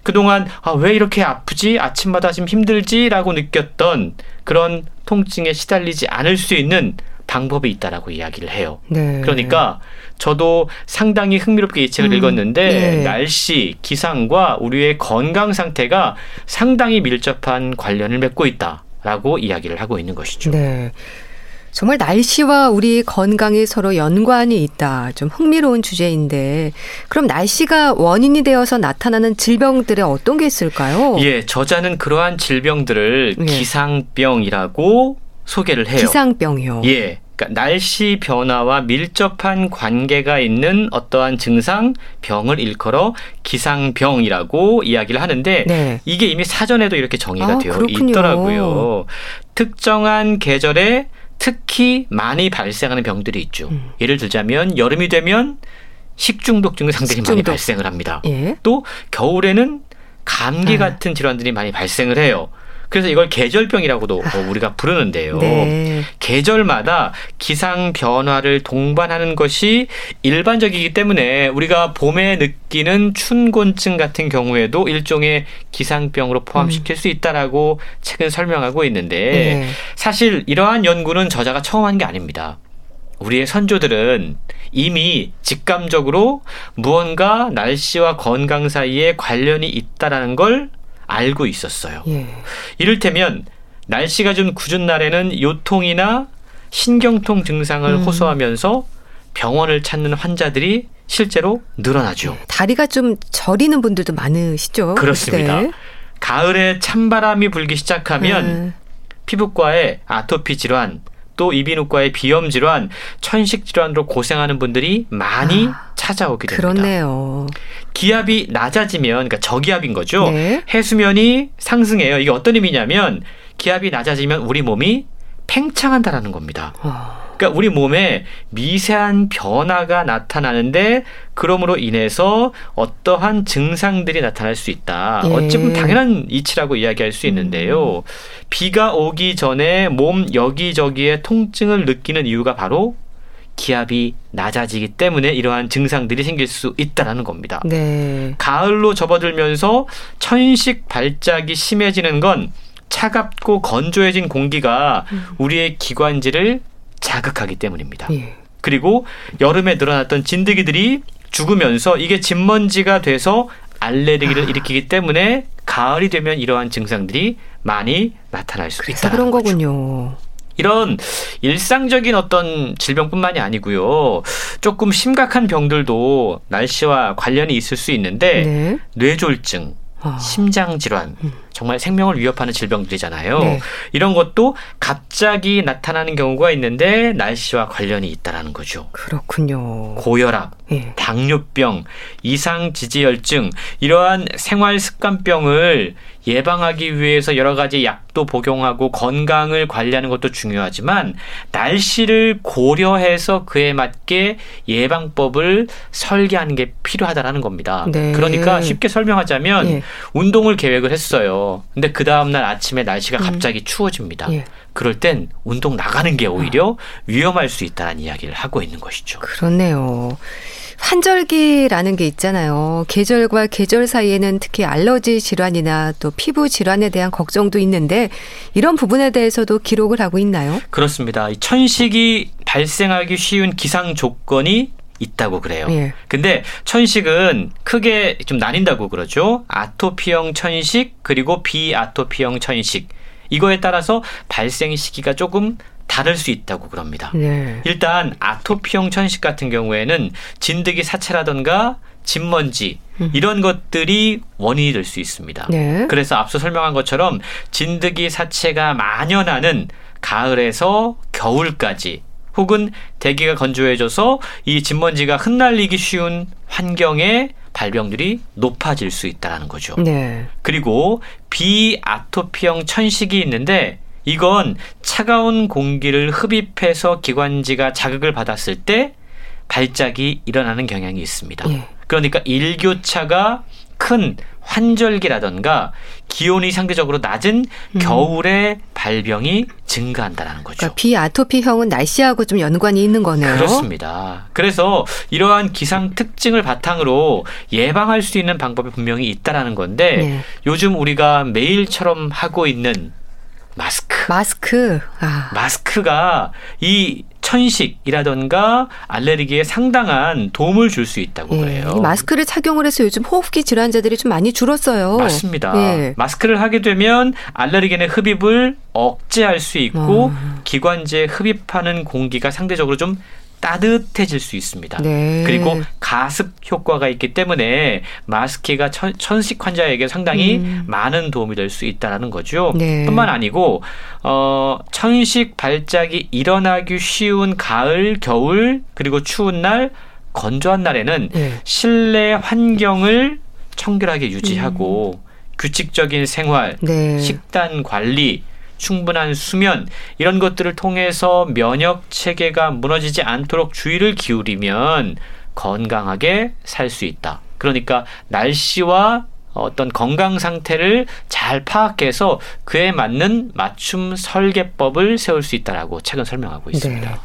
S4: 그동안 아, 왜 이렇게 아프지? 아침마다 좀 힘들지라고 느꼈던 그런 통증에 시달리지 않을 수 있는 방법이 있다라고 이야기를 해요.
S1: 네.
S4: 그러니까 저도 상당히 흥미롭게 이 책을
S1: 음,
S4: 읽었는데
S1: 예.
S4: 날씨, 기상과 우리의 건강 상태가 상당히 밀접한 관련을 맺고 있다라고 이야기를 하고 있는 것이죠.
S1: 네. 정말 날씨와 우리 건강이 서로 연관이 있다. 좀 흥미로운 주제인데, 그럼 날씨가 원인이 되어서 나타나는 질병들의 어떤 게 있을까요?
S4: 예, 저자는 그러한 질병들을
S1: 예.
S4: 기상병이라고 소개를 해요.
S1: 기상병이요.
S4: 예. 그러니까 날씨 변화와 밀접한 관계가 있는 어떠한 증상, 병을 일컬어 기상병이라고 이야기를 하는데
S1: 네.
S4: 이게 이미 사전에도 이렇게 정의가
S1: 아,
S4: 되어
S1: 그렇군요.
S4: 있더라고요. 특정한 계절에 특히 많이 발생하는 병들이 있죠.
S1: 음.
S4: 예를 들자면 여름이 되면 식중독 증상들이 많이
S1: 식중독.
S4: 발생을 합니다.
S1: 예.
S4: 또 겨울에는 감기
S1: 아.
S4: 같은 질환들이 많이 발생을 해요. 그래서 이걸 계절병이라고도 어, 우리가 부르는데요.
S1: 네.
S4: 계절마다 기상 변화를 동반하는 것이 일반적이기 때문에 우리가 봄에 느끼는 춘곤증 같은 경우에도 일종의 기상병으로 포함시킬 수 있다라고 책은 설명하고 있는데
S1: 네.
S4: 사실 이러한 연구는 저자가 처음 한 게 아닙니다. 우리의 선조들은 이미 직감적으로 무언가 날씨와 건강 사이에 관련이 있다라는 걸 알고 있었어요.
S1: 예.
S4: 이를테면 날씨가 좀 궂은 날에는 요통이나 신경통 증상을
S1: 음.
S4: 호소하면서 병원을 찾는 환자들이 실제로 늘어나죠.
S1: 다리가 좀 저리는 분들도 많으시죠.
S4: 그렇습니다.
S1: 네.
S4: 가을에 찬바람이 불기 시작하면
S1: 음,
S4: 피부과의 아토피 질환, 또 이비인후과의 비염 질환, 천식 질환으로 고생하는 분들이 많이
S1: 아,
S4: 찾아오게 됩니다.
S1: 그렇네요.
S4: 기압이 낮아지면 그러니까 저기압인 거죠.
S1: 네.
S4: 해수면이 상승해요. 이게 어떤 의미냐면 기압이 낮아지면 우리 몸이 팽창한다라는 겁니다.
S1: 어,
S4: 그러니까 우리 몸에 미세한 변화가 나타나는데 그럼으로 인해서 어떠한 증상들이 나타날 수 있다.
S1: 예.
S4: 어찌 보면 당연한 이치라고 이야기할 수 있는데요. 비가 오기 전에 몸 여기저기에 통증을 느끼는 이유가 바로 기압이 낮아지기 때문에 이러한 증상들이 생길 수 있다라는 겁니다.
S1: 네.
S4: 가을로 접어들면서 천식 발작이 심해지는 건 차갑고 건조해진 공기가 우리의 기관지를 자극하기 때문입니다.
S1: 예.
S4: 그리고 여름에 늘어났던 진드기들이 죽으면서 이게 진먼지가 돼서 알레르기를 일으키기 때문에 가을이 되면 이러한 증상들이 많이 나타날 수 있다.
S1: 그런 거군요.
S4: 이런 일상적인 어떤 질병뿐만이 아니고요. 조금 심각한 병들도 날씨와 관련이 있을 수 있는데
S1: 네.
S4: 뇌졸중,
S1: 아.
S4: 심장 질환, 정말 생명을 위협하는 질병들이잖아요.
S1: 네.
S4: 이런 것도 갑자기 나타나는 경우가 있는데 날씨와 관련이 있다라는 거죠.
S1: 그렇군요.
S4: 고혈압,
S1: 예.
S4: 당뇨병, 이상 지지혈증 이러한 생활 습관병을 예방하기 위해서 여러 가지 약도 복용하고 건강을 관리하는 것도 중요하지만 날씨를 고려해서 그에 맞게 예방법을 설계하는 게 필요하다라는 겁니다.
S1: 네.
S4: 그러니까 쉽게 설명하자면
S1: 예.
S4: 운동을 계획을 했어요. 근데 그 다음 날 아침에 날씨가 갑자기 추워집니다.
S1: 예.
S4: 그럴 땐 운동 나가는 게 오히려 위험할 수 있다는 이야기를 하고 있는 것이죠.
S1: 그렇네요. 환절기라는 게 있잖아요. 계절과 계절 사이에는 특히 알러지 질환이나 또 피부 질환에 대한 걱정도 있는데 이런 부분에 대해서도 기록을 하고 있나요?
S4: 그렇습니다. 이 천식이 발생하기 쉬운 기상 조건이 있다고 그래요.
S1: 예.
S4: 근데 천식은 크게 좀 나뉜다고 그러죠. 아토피형 천식 그리고 비아토피형 천식. 이거에 따라서 발생 시기가 조금 다를 수 있다고 그럽니다.
S1: 네.
S4: 일단 아토피형 천식 같은 경우에는 진드기 사체라던가 진먼지 이런 것들이 원인이 될 수 있습니다.
S1: 네.
S4: 그래서 앞서 설명한 것처럼 진드기 사체가 만연하는 가을에서 겨울까지 혹은 대기가 건조해져서 이 진먼지가 흩날리기 쉬운 환경에 발병률이 높아질 수 있다는 거죠.
S1: 네.
S4: 그리고 비아토피형 천식이 있는데 이건 차가운 공기를 흡입해서 기관지가 자극을 받았을 때 발작이 일어나는 경향이 있습니다.
S1: 예.
S4: 그러니까 일교차가 큰 환절기라던가 기온이 상대적으로 낮은 겨울에 발병이 증가한다는 거죠.
S1: 그러니까 비아토피형은 날씨하고 좀 연관이 있는 거네요.
S4: 그렇습니다. 그래서 이러한 기상 특징을 바탕으로 예방할 수 있는 방법이 분명히 있다라는 건데
S1: 네.
S4: 요즘 우리가 매일처럼 하고 있는 마스크.
S1: 마스크. 아.
S4: 마스크가 이 천식이라던가 알레르기에 상당한 도움을 줄 수 있다고
S1: 예.
S4: 그래요.
S1: 이 마스크를 착용을 해서 요즘 호흡기 질환자들이 좀 많이 줄었어요.
S4: 맞습니다.
S1: 예.
S4: 마스크를 하게 되면 알레르겐의 흡입을 억제할 수 있고
S1: 아.
S4: 기관지에 흡입하는 공기가 상대적으로 좀 따뜻해질 수 있습니다.
S1: 네.
S4: 그리고 가습 효과가 있기 때문에 마스크가 천, 천식 환자에게 상당히
S1: 음.
S4: 많은 도움이 될 수 있다라는 거죠.
S1: 네.
S4: 뿐만 아니고 어, 천식 발작이 일어나기 쉬운 가을, 겨울 그리고 추운 날, 건조한 날에는
S1: 예.
S4: 실내 환경을 청결하게 유지하고 규칙적인 생활,
S1: 네.
S4: 식단 관리, 충분한 수면 이런 것들을 통해서 면역 체계가 무너지지 않도록 주의를 기울이면 건강하게 살 수 있다. 그러니까 날씨와 어떤 건강 상태를 잘 파악해서 그에 맞는 맞춤 설계법을 세울 수 있다라고 책은 설명하고 있습니다.
S1: 네.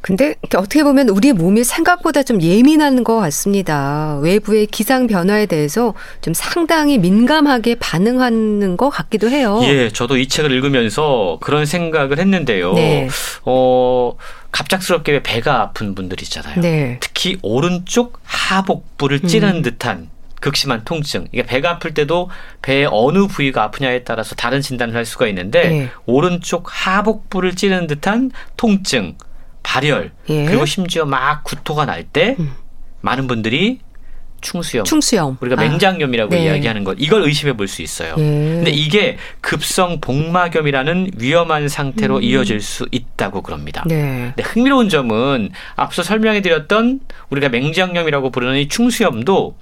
S1: 근데 어떻게 보면 우리 몸이 생각보다 좀 예민한 것 같습니다. 외부의 기상 변화에 대해서 좀 상당히 민감하게 반응하는 것 같기도 해요.
S4: 예, 저도 이 책을 읽으면서 그런 생각을 했는데요.
S1: 네.
S4: 어, 갑작스럽게 배가 아픈 분들 있잖아요.
S1: 네.
S4: 특히 오른쪽 하복부를 찌르는 듯한 극심한 통증. 이게 배가 아플 때도 배의 어느 부위가 아프냐에 따라서 다른 진단을 할 수가 있는데
S1: 네.
S4: 오른쪽 하복부를 찌르는 듯한 통증, 발열
S1: 예.
S4: 그리고 심지어 막 구토가 날때
S1: 음.
S4: 많은 분들이 충수염
S1: 충수염.
S4: 우리가
S1: 아.
S4: 맹장염이라고
S1: 네.
S4: 이야기하는 것 이걸 의심해 볼 수 있어요.
S1: 예.
S4: 근데 이게 급성 복막염이라는 위험한 상태로
S1: 음.
S4: 이어질 수 있다고 그럽니다.
S1: 네.
S4: 근데 흥미로운 점은 앞서 설명해 드렸던 우리가 맹장염이라고 부르는 이 충수염도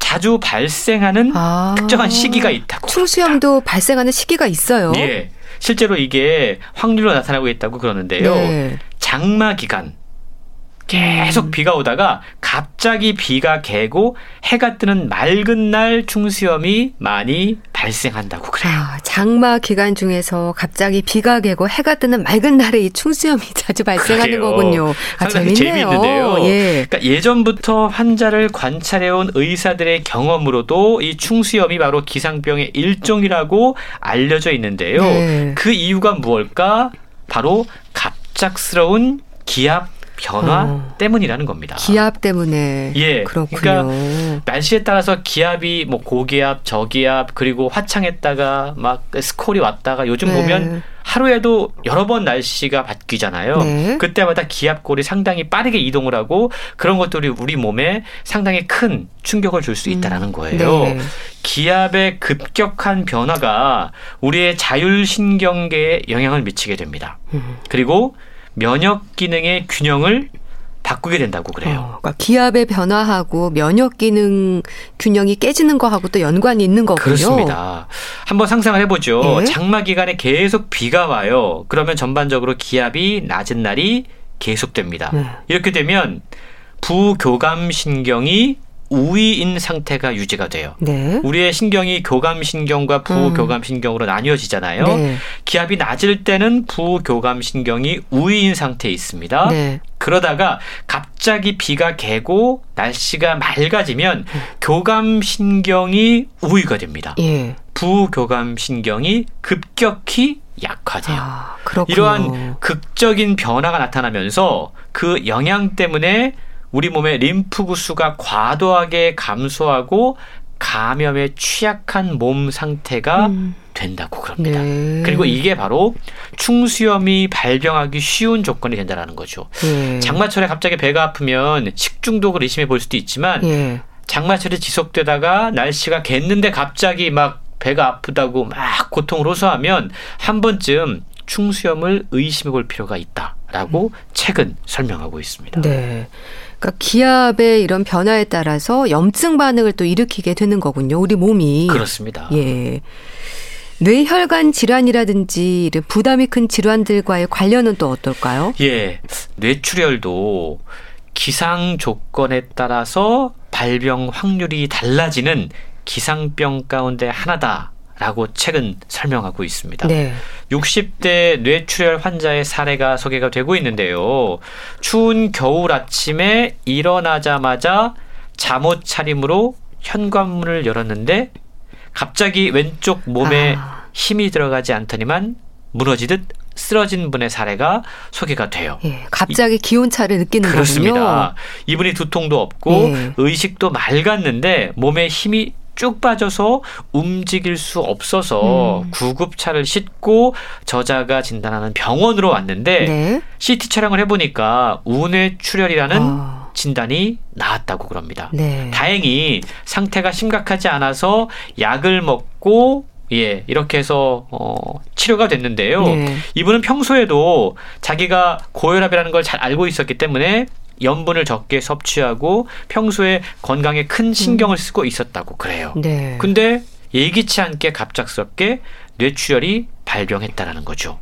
S4: 자주 발생하는
S1: 아.
S4: 특정한 시기가 있다고.
S1: 충수염도 발생하는 시기가 있어요.
S4: 예. 실제로 이게 확률로 나타나고 있다고 그러는데요.
S1: 네.
S4: 장마 기간 계속 비가 오다가 갑자기 비가 개고 해가 뜨는 맑은 날 충수염이 많이 발생한다고 그래요.
S1: 아, 장마 기간 중에서 갑자기 비가 개고 해가 뜨는 맑은 날에 이 충수염이 자주 발생하는
S4: 그래요.
S1: 거군요. 아, 재밌네요. 예.
S4: 그러니까 예전부터 환자를 관찰해온 의사들의 경험으로도 이 충수염이 바로 기상병의 일종이라고 알려져 있는데요.
S1: 네.
S4: 그 이유가 무엇일까? 바로 갑 작스러운 기압 변화
S1: 어.
S4: 때문이라는 겁니다.
S1: 기압 때문에
S4: 예,
S1: 그렇군요.
S4: 그러니까 날씨에 따라서 기압이 뭐 고기압, 저기압 그리고 화창했다가 막 스콜이 왔다가 요즘
S1: 네.
S4: 보면 하루에도 여러 번 날씨가 바뀌잖아요.
S1: 네.
S4: 그때마다 기압골이 상당히 빠르게 이동을 하고 그런 것들이 우리 몸에 상당히 큰 충격을 줄 수 있다라는 거예요.
S1: 네.
S4: 기압의 급격한 변화가 우리의 자율신경계에 영향을 미치게 됩니다.
S1: 음.
S4: 그리고 면역 기능의 균형을 바꾸게 된다고 그래요.
S1: 어, 그러니까 기압의 변화하고 면역 기능 균형이 깨지는 거하고 또 연관이 있는 거군요.
S4: 그렇습니다. 한번 상상을 해보죠.
S1: 예.
S4: 장마 기간에 계속 비가 와요. 그러면 전반적으로 기압이 낮은 날이 계속됩니다.
S1: 네.
S4: 이렇게 되면 부교감 신경이 우위인 상태가 유지가 돼요.
S1: 네.
S4: 우리의 신경이 교감 신경과 부교감 신경으로 나뉘어지잖아요.
S1: 네.
S4: 기압이 낮을 때는 부교감 신경이 우위인 상태에 있습니다.
S1: 네.
S4: 그러다가 갑자기 비가 개고 날씨가 맑아지면 교감 신경이 우위가 됩니다.
S1: 예.
S4: 부교감 신경이 급격히 약화돼요.
S1: 아.
S4: 이러한 극적인 변화가 나타나면서 그 영향 때문에 우리 몸의 림프 구수가 과도하게 감소하고 감염에 취약한 몸 상태가
S1: 음,
S4: 된다고 그럽니다.
S1: 네.
S4: 그리고 이게 바로 충수염이 발병하기 쉬운 조건이 된다라는 거죠.
S1: 예.
S4: 장마철에 갑자기 배가 아프면 식중독을 의심해 볼 수도 있지만
S1: 예.
S4: 장마철이 지속되다가 날씨가 갰는데 갑자기 막 배가 아프다고 막 고통을 호소하면 한 번쯤 충수염을 의심해 볼 필요가 있다라고 책은 설명하고 있습니다.
S1: 네. 그러니까 기압의 이런 변화에 따라서 염증 반응을 또 일으키게 되는 거군요. 우리 몸이.
S4: 그렇습니다.
S1: 예. 뇌혈관 질환이라든지 이런 부담이 큰 질환들과의 관련은 또 어떨까요?
S4: 예, 뇌출혈도 기상 조건에 따라서 발병 확률이 달라지는 기상병 가운데 하나다 라고 책은 설명하고 있습니다.
S1: 네.
S4: 60대 뇌출혈 환자의 사례가 소개가 되고 있는데요. 추운 겨울 아침에 일어나자마자 잠옷 차림으로 현관문을 열었는데 갑자기 왼쪽 몸에
S1: 아.
S4: 힘이 들어가지 않더니만 무너지듯 쓰러진 분의 사례가 소개가 돼요.
S1: 예. 갑자기 기온차를 느끼는
S4: 그렇습니다.
S1: 거군요.
S4: 이분이 두통도 없고
S1: 예.
S4: 의식도 맑았는데 몸에 힘이 쭉 빠져서 움직일 수 없어서
S1: 음.
S4: 구급차를 싣고 저자가 진단하는 병원으로 왔는데
S1: 네.
S4: CT 촬영을 해보니까 우뇌 출혈이라는
S1: 아.
S4: 진단이 나왔다고 그럽니다.
S1: 네.
S4: 다행히 상태가 심각하지 않아서 약을 먹고 예 이렇게 해서 어, 치료가 됐는데요.
S1: 네.
S4: 이분은 평소에도 자기가 고혈압이라는 걸 잘 알고 있었기 때문에 염분을 적게 섭취하고 평소에 건강에 큰 신경을 쓰고 있었다고 그래요.
S1: 네.
S4: 근데 예기치 않게 갑작스럽게 뇌출혈이 발병했다라는 거죠.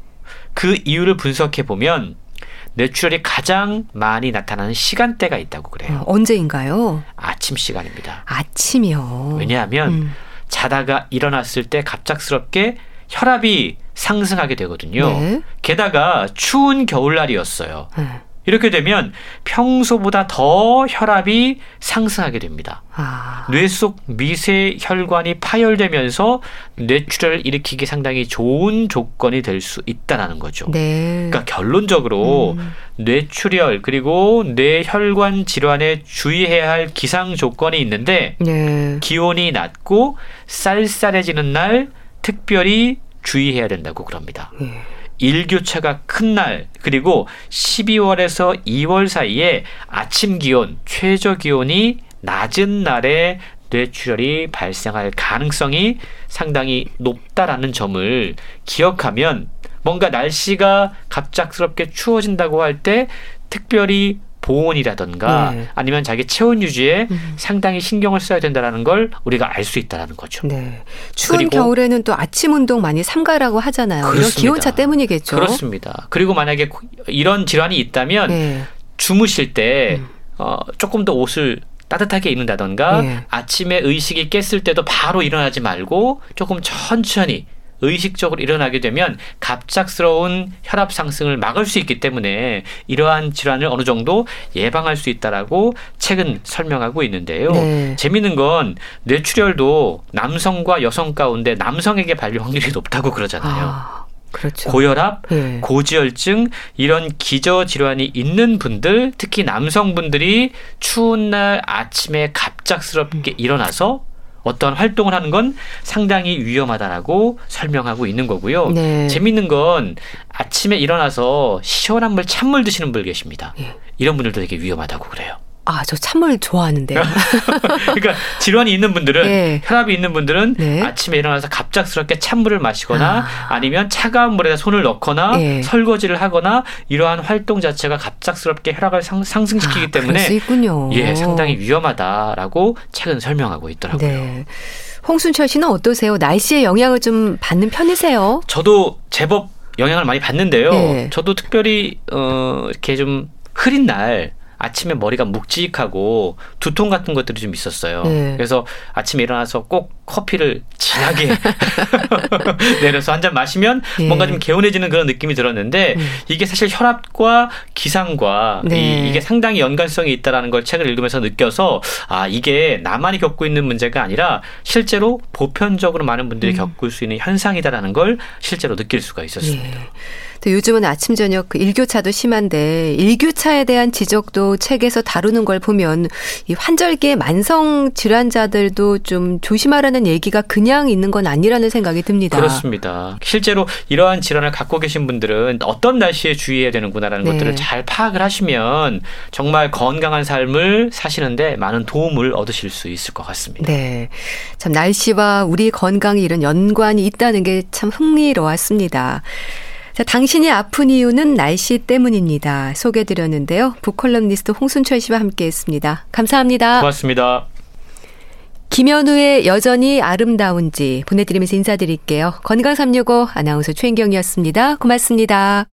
S4: 그 이유를 분석해 보면 뇌출혈이 가장 많이 나타나는 시간대가 있다고 그래요.
S1: 어, 언제인가요?
S4: 아침 시간입니다.
S1: 아침이요.
S4: 왜냐하면
S1: 음.
S4: 자다가 일어났을 때 갑작스럽게 혈압이 상승하게 되거든요.
S1: 네.
S4: 게다가 추운 겨울날이었어요.
S1: 네.
S4: 이렇게 되면 평소보다 더 혈압이 상승하게 됩니다.
S1: 아.
S4: 뇌속 미세 혈관이 파열되면서 뇌출혈을 일으키기 상당히 좋은 조건이 될 수 있다라는 거죠.
S1: 네.
S4: 그러니까 결론적으로
S1: 음.
S4: 뇌출혈 그리고 뇌혈관 질환에 주의해야 할 기상 조건이 있는데
S1: 네.
S4: 기온이 낮고 쌀쌀해지는 날 특별히 주의해야 된다고 그럽니다.
S1: 예.
S4: 일교차가 큰 날, 그리고 12월에서 2월 사이에 아침 기온, 최저 기온이 낮은 날에 뇌출혈이 발생할 가능성이 상당히 높다라는 점을 기억하면 뭔가 날씨가 갑작스럽게 추워진다고 할 때 특별히 보온이라던가
S1: 네.
S4: 아니면 자기 체온 유지에
S1: 음.
S4: 상당히 신경을 써야 된다는 걸 우리가 알 수 있다는 거죠.
S1: 네. 추운 겨울에는 또 아침 운동 많이 삼가라고 하잖아요. 이런
S4: 그렇습니다.
S1: 기온차 때문이겠죠.
S4: 그렇습니다. 그리고 만약에 고- 이런 질환이 있다면
S1: 네.
S4: 주무실 때
S1: 음.
S4: 어, 조금 더 옷을 따뜻하게 입는다던가
S1: 예.
S4: 아침에 의식이 깼을 때도 바로 일어나지 말고 조금 천천히 의식적으로 일어나게 되면 갑작스러운 혈압 상승을 막을 수 있기 때문에 이러한 질환을 어느 정도 예방할 수 있다라고 책은 설명하고 있는데요.
S1: 네.
S4: 재미있는 건 뇌출혈도 남성과 여성 가운데 남성에게 발병 확률이 높다고 그러잖아요.
S1: 아, 그렇죠.
S4: 고혈압,
S1: 예.
S4: 고지혈증 이런 기저 질환이 있는 분들 특히 남성분들이 추운 날 아침에
S1: 음.
S4: 갑작스럽게 일어나서 어떤 활동을 하는 건 상당히 위험하다라고 설명하고 있는 거고요.
S1: 네.
S4: 재밌는 건 아침에 일어나서 시원한 물 찬물 드시는 분 계십니다.
S1: 예.
S4: 이런 분들도 되게 위험하다고 그래요.
S1: 아, 저 찬물 좋아하는데요.
S4: 그러니까 질환이 있는 분들은
S1: 예.
S4: 혈압이 있는 분들은
S1: 네.
S4: 아침에 일어나서 갑작스럽게 찬물을 마시거나
S1: 아.
S4: 아. 니면 차가운 물에다 손을 넣거나
S1: 예.
S4: 설거지를 하거나 이러한 활동 자체가 갑작스럽게 혈압을 상, 상승시키기
S1: 아,
S4: 때문에. 예 상당히 위험하다라고 책은 설명하고 있더라고요.
S1: 네. 홍순철 씨는 어떠세요? 날씨의 영향을 좀 받는 편이세요?
S4: 저도 제법 영향을 많이 받는데요.
S1: 예.
S4: 저도 특별히 어 이렇게 좀 흐린 날 아침에 머리가 묵직하고 두통 같은 것들이 좀 있었어요.
S1: 네.
S4: 그래서 아침에 일어나서 꼭 커피를 진하게 내려서 한 잔 마시면
S1: 예.
S4: 뭔가 좀 개운해지는 그런 느낌이 들었는데
S1: 음.
S4: 이게 사실 혈압과 기상과
S1: 네.
S4: 이, 게 상당히 연관성이 있다라는 걸 책을 읽으면서 느껴서 아 이게 나만이 겪고 있는 문제가 아니라 실제로 보편적으로 많은 분들이
S1: 음.
S4: 겪을 수 있는 현상이다라는 걸 실제로 느낄 수가 있었습니다.
S1: 예. 또 요즘은 아침 저녁 그 일교차도 심한데 일교차에 대한 지적도 책에서 다루는 걸 보면 이 환절기의 만성 질환자들도 좀 조심하라는 얘기가 그냥 있는 건 아니라는 생각이 듭니다.
S4: 그렇습니다. 실제로 이러한 질환을 갖고 계신 분들은 어떤 날씨에 주의해야 되는구나라는
S1: 네.
S4: 것들을 잘 파악을 하시면 정말 건강한 삶을 사시는데 많은 도움을 얻으실 수 있을 것 같습니다.
S1: 네. 참 날씨와 우리 건강이 이런 연관이 있다는 게 참 흥미로웠습니다. 자, 당신이 아픈 이유는 날씨 때문입니다. 소개해 드렸는데요. 북컬럼니스트 홍순철 씨와 함께 했습니다. 감사합니다.
S4: 고맙습니다.
S1: 김현우의 여전히 아름다운지 보내드리면서 인사드릴게요. 건강365 아나운서 최인경이었습니다. 고맙습니다.